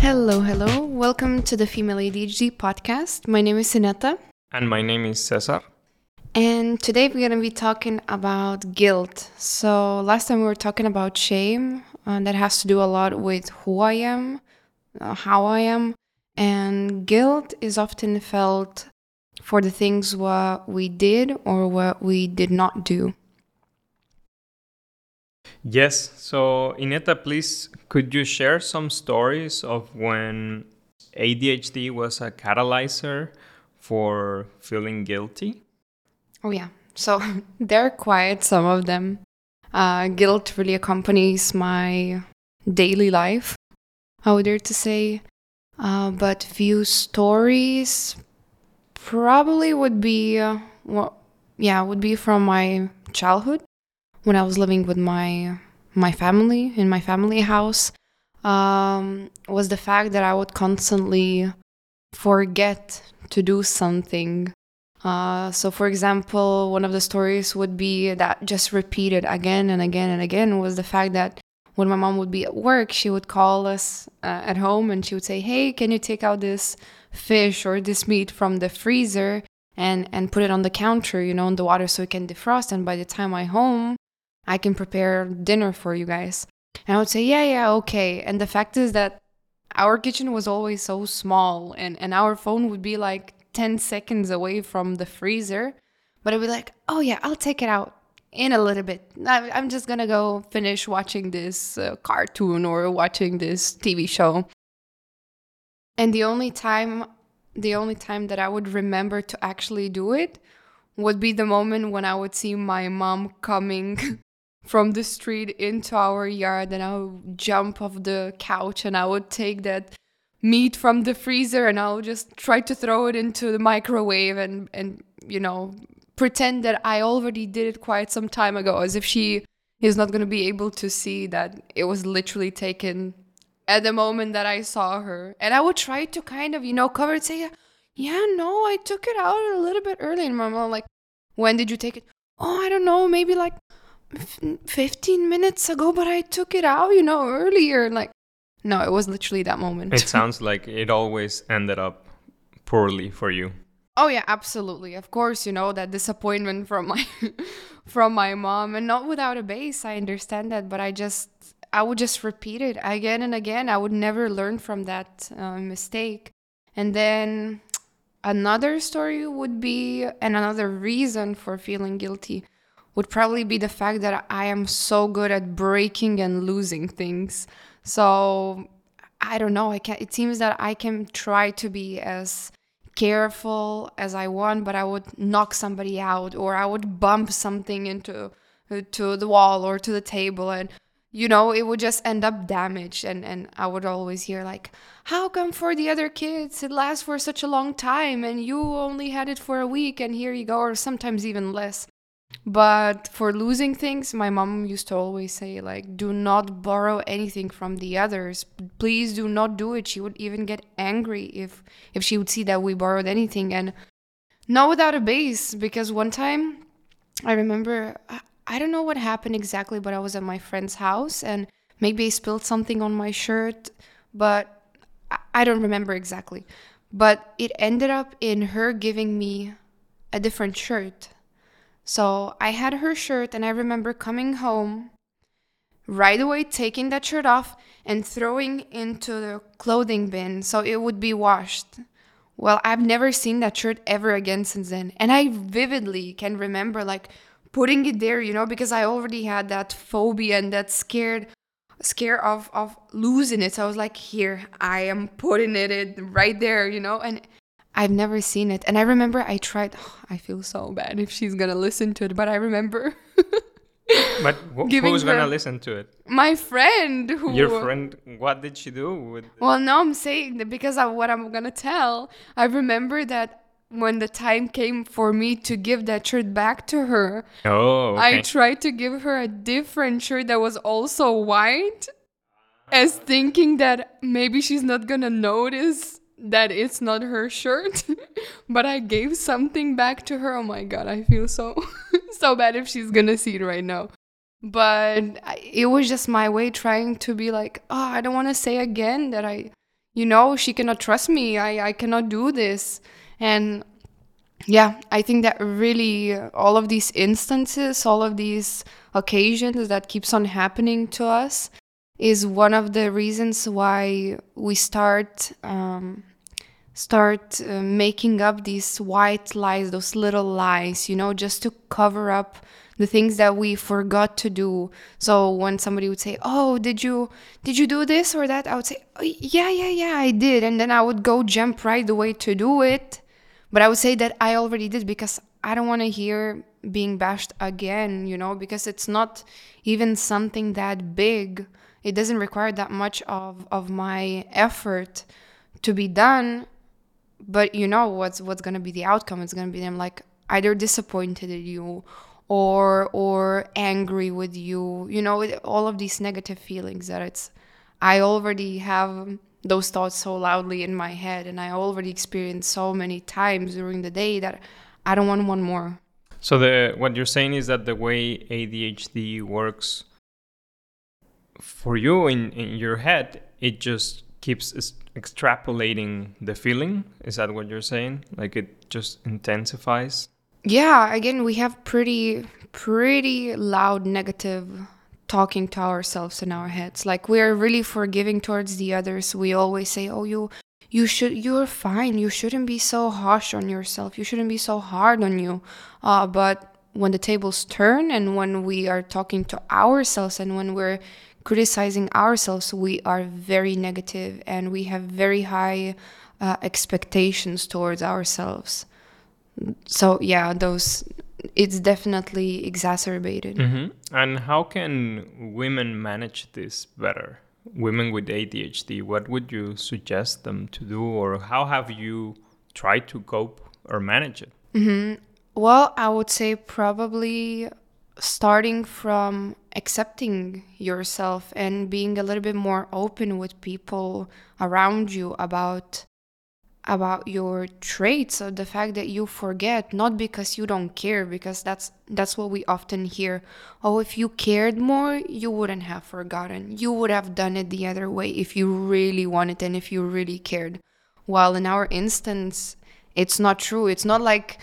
Hello, hello. Welcome to the Female ADHD podcast. My name is Ineta. And my name is Cesar. And today we're going to be talking about guilt. So, last time we were talking about shame, uh, that has to do a lot with who I am, uh, how I am. And guilt is often felt for the things what we did or what we did not do. Yes. So, Ineta, please, could you share some stories of when ADHD was a catalyzer for feeling guilty? Oh, yeah. So, there are quite some of them. Uh, guilt really accompanies my daily life, I would dare to say. Uh, but few stories probably would be, uh, well, yeah, would be from my childhood when I was living with my my family in my family house. Um, was the fact that I would constantly forget to do something. Uh, so, for example, one of the stories would be that just repeated again and again and again was the fact that when my mom would be at work, she would call us uh, at home and she would say, Hey, can you take out this fish or this meat from the freezer and, and put it on the counter, you know, in the water so it can defrost? And by the time I home, I can prepare dinner for you guys. And I would say, Yeah, yeah, okay. And the fact is that our kitchen was always so small and, and our phone would be like 10 seconds away from the freezer. But I'd be like, Oh, yeah, I'll take it out in a little bit. I'm just gonna go finish watching this uh, cartoon or watching this TV show. And the only time, the only time that I would remember to actually do it would be the moment when I would see my mom coming from the street into our yard and I would jump off the couch and I would take that meat from the freezer and I'll just try to throw it into the microwave and and you know pretend that I already did it quite some time ago, as if she is not going to be able to see that it was literally taken at the moment that I saw her. And I would try to kind of, you know, cover it, say, yeah, no, I took it out a little bit early. And my mom, like, when did you take it? Oh, I don't know, maybe like 15 minutes ago, but I took it out, you know, earlier. Like, no, it was literally that moment. It sounds like it always ended up poorly for you. Oh yeah, absolutely. Of course, you know that disappointment from my from my mom and not without a base. I understand that, but I just I would just repeat it again and again. I would never learn from that uh, mistake. And then another story would be and another reason for feeling guilty would probably be the fact that I am so good at breaking and losing things. So I don't know. I can it seems that I can try to be as careful as I want, but I would knock somebody out or I would bump something into uh, to the wall or to the table and you know it would just end up damaged and and I would always hear like how come for the other kids it lasts for such a long time and you only had it for a week and here you go or sometimes even less but for losing things, my mom used to always say, like, do not borrow anything from the others. Please do not do it. She would even get angry if if she would see that we borrowed anything. And not without a base, because one time I remember I don't know what happened exactly, but I was at my friend's house and maybe I spilled something on my shirt, but I don't remember exactly. But it ended up in her giving me a different shirt so I had her shirt, and I remember coming home right away, taking that shirt off and throwing into the clothing bin so it would be washed. Well, I've never seen that shirt ever again since then. And I vividly can remember like putting it there, you know, because I already had that phobia and that scared scare of of losing it. So I was like, here, I am putting it in right there, you know, and I've never seen it. And I remember I tried, oh, I feel so bad if she's going to listen to it, but I remember. but wh- who's going to listen to it? My friend. Who, Your friend, what did she do? With well, no, I'm saying that because of what I'm going to tell, I remember that when the time came for me to give that shirt back to her, oh, okay. I tried to give her a different shirt that was also white, as thinking that maybe she's not gonna notice that it's not her shirt, but I gave something back to her. Oh my god, I feel so so bad if she's gonna see it right now. But it was just my way trying to be like, oh, I don't want to say again that I, you know, she cannot trust me. I I cannot do this. And yeah, I think that really uh, all of these instances, all of these occasions that keeps on happening to us is one of the reasons why we start um, start uh, making up these white lies, those little lies, you know, just to cover up the things that we forgot to do. So when somebody would say, "Oh, did you did you do this or that?" I would say, oh, "Yeah, yeah, yeah, I did," and then I would go jump right away to do it. But I would say that I already did because I don't want to hear being bashed again, you know, because it's not even something that big it doesn't require that much of of my effort to be done but you know what's what's going to be the outcome. It's going to be them like either disappointed at you or or angry with you you know with all of these negative feelings that it's i already have those thoughts so loudly in my head and i already experienced so many times during the day that i don't want one more. So the what you're saying is that the way adhd works for you in, in your head, it just keeps extrapolating the feeling. Is that what you're saying? Like it just intensifies? Yeah, again, we have pretty, pretty loud negative talking to ourselves in our heads. Like we're really forgiving towards the others. We always say, "Oh, you you should you're fine. You shouldn't be so harsh on yourself. You shouldn't be so hard on you." Uh, but when the tables turn and when we are talking to ourselves and when we're criticizing ourselves, we are very negative and we have very high uh, expectations towards ourselves. So yeah, those it's definitely exacerbated. Mm-hmm. And how can women manage this better? Women with ADHD, what would you suggest them to do, or how have you tried to cope or manage it? Mm-hmm. Well, I would say probably starting from accepting yourself and being a little bit more open with people around you about about your traits or the fact that you forget not because you don't care because that's that's what we often hear. Oh if you cared more you wouldn't have forgotten. You would have done it the other way if you really wanted and if you really cared. While in our instance it's not true. It's not like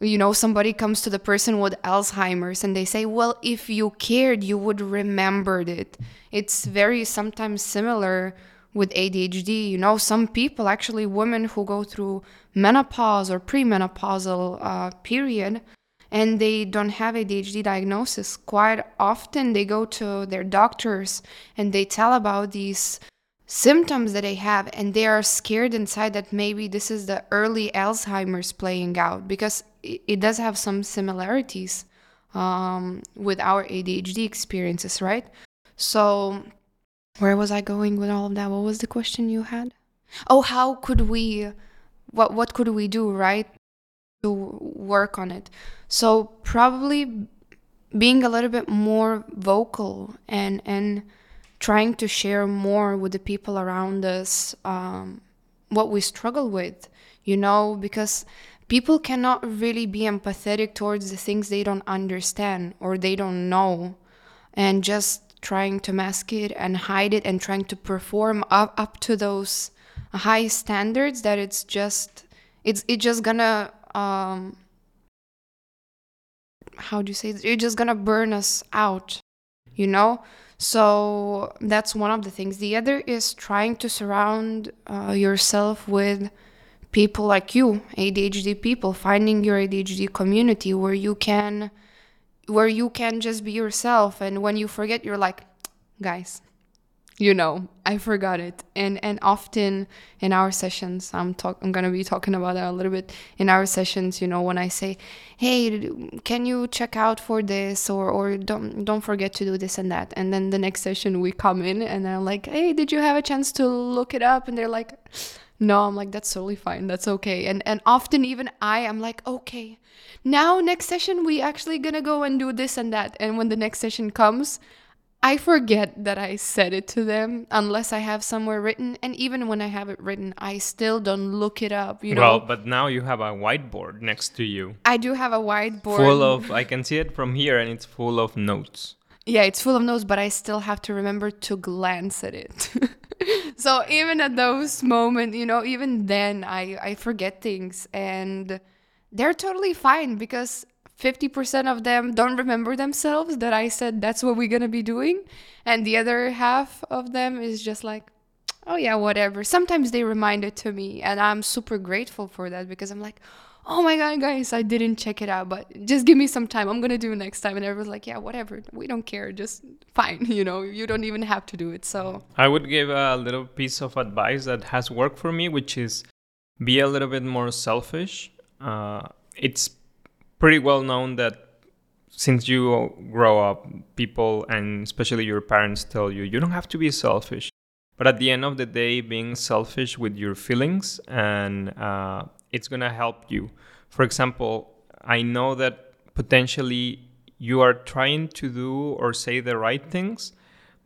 you know somebody comes to the person with alzheimer's and they say well if you cared you would remembered it. It's very sometimes similar with adhd you know some people actually women who go through menopause or premenopausal uh, period and they don't have adhd diagnosis quite often they go to their doctors and they tell about these symptoms that they have and they are scared inside that maybe this is the early alzheimer's playing out because it, does have some similarities um, with our adhd experiences right? So where was i going with all of that? What was the question you had? Oh how could we what what could we do right to work on it? So probably being a little bit more vocal and and trying to share more with the people around us um, what we struggle with, you know, because people cannot really be empathetic towards the things they don't understand or they don't know, and just trying to mask it and hide it and trying to perform up, up to those high standards that it's just it's it's just gonna um how do you say it? it's just gonna burn us out you know so that's one of the things. The other is trying to surround uh, yourself with people like you, ADHD people, finding your ADHD community where you can where you can just be yourself. And when you forget you're like guys you know i forgot it. And and often in our sessions i'm talk i'm gonna be talking about that a little bit. In our sessions you know when i say hey can you check out for this? Or or don't don't forget to do this and that. And then the next session we come in and i'm like hey did you have a chance to look it up? And they're like no i'm like that's totally fine that's okay and and often even i am like okay now next session we actually gonna go and do this and that and when the next session comes I forget that I said it to them unless I have somewhere written. And even when I have it written, I still don't look it up. You know. Well, but now you have a whiteboard next to you. I do have a whiteboard. Full of, I can see it from here, and it's full of notes. Yeah, it's full of notes, but I still have to remember to glance at it. so even at those moments, you know, even then, I I forget things, and they're totally fine because 50% of them don't remember themselves that I said that's what we're going to be doing. And the other half of them is just like, oh, yeah, whatever. Sometimes they remind it to me. And I'm super grateful for that because I'm like, oh my God, guys, I didn't check it out, but just give me some time. I'm to do it next time. And everyone's like, yeah, whatever. We don't care. Just fine. You know, you don't even have to do it. So I would give a little piece of advice that has worked for me, which is be a little bit more selfish. Uh, it's pretty well known that since you grow up, people and especially your parents tell you you don't have to be selfish. But at the end of the day, being selfish with your feelings and uh, it's gonna help you. For example, I know that potentially you are trying to do or say the right things,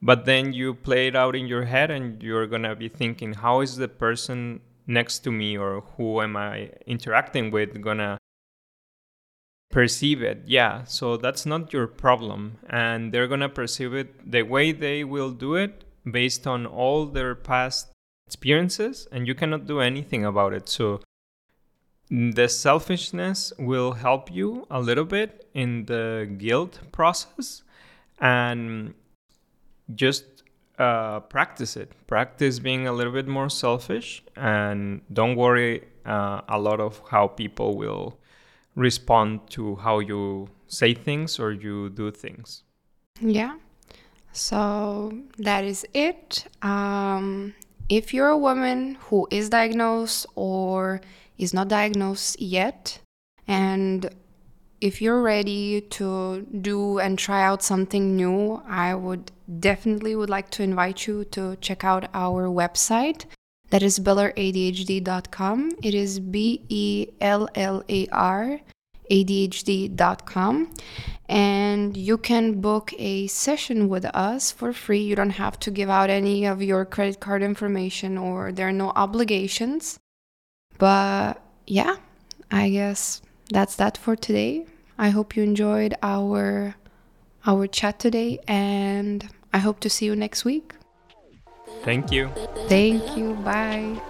but then you play it out in your head and you're gonna be thinking, how is the person next to me or who am I interacting with gonna perceive it yeah so that's not your problem and they're gonna perceive it the way they will do it based on all their past experiences and you cannot do anything about it so the selfishness will help you a little bit in the guilt process and just uh, practice it practice being a little bit more selfish and don't worry uh, a lot of how people will respond to how you say things or you do things. Yeah. So that is it. Um, if you're a woman who is diagnosed or is not diagnosed yet, and if you're ready to do and try out something new, I would definitely would like to invite you to check out our website that is bellaradhd.com. It is B E L L A R ADHD.com and you can book a session with us for free. You don't have to give out any of your credit card information or there are no obligations. But yeah, I guess that's that for today. I hope you enjoyed our our chat today and I hope to see you next week. Thank you. Thank you. Bye.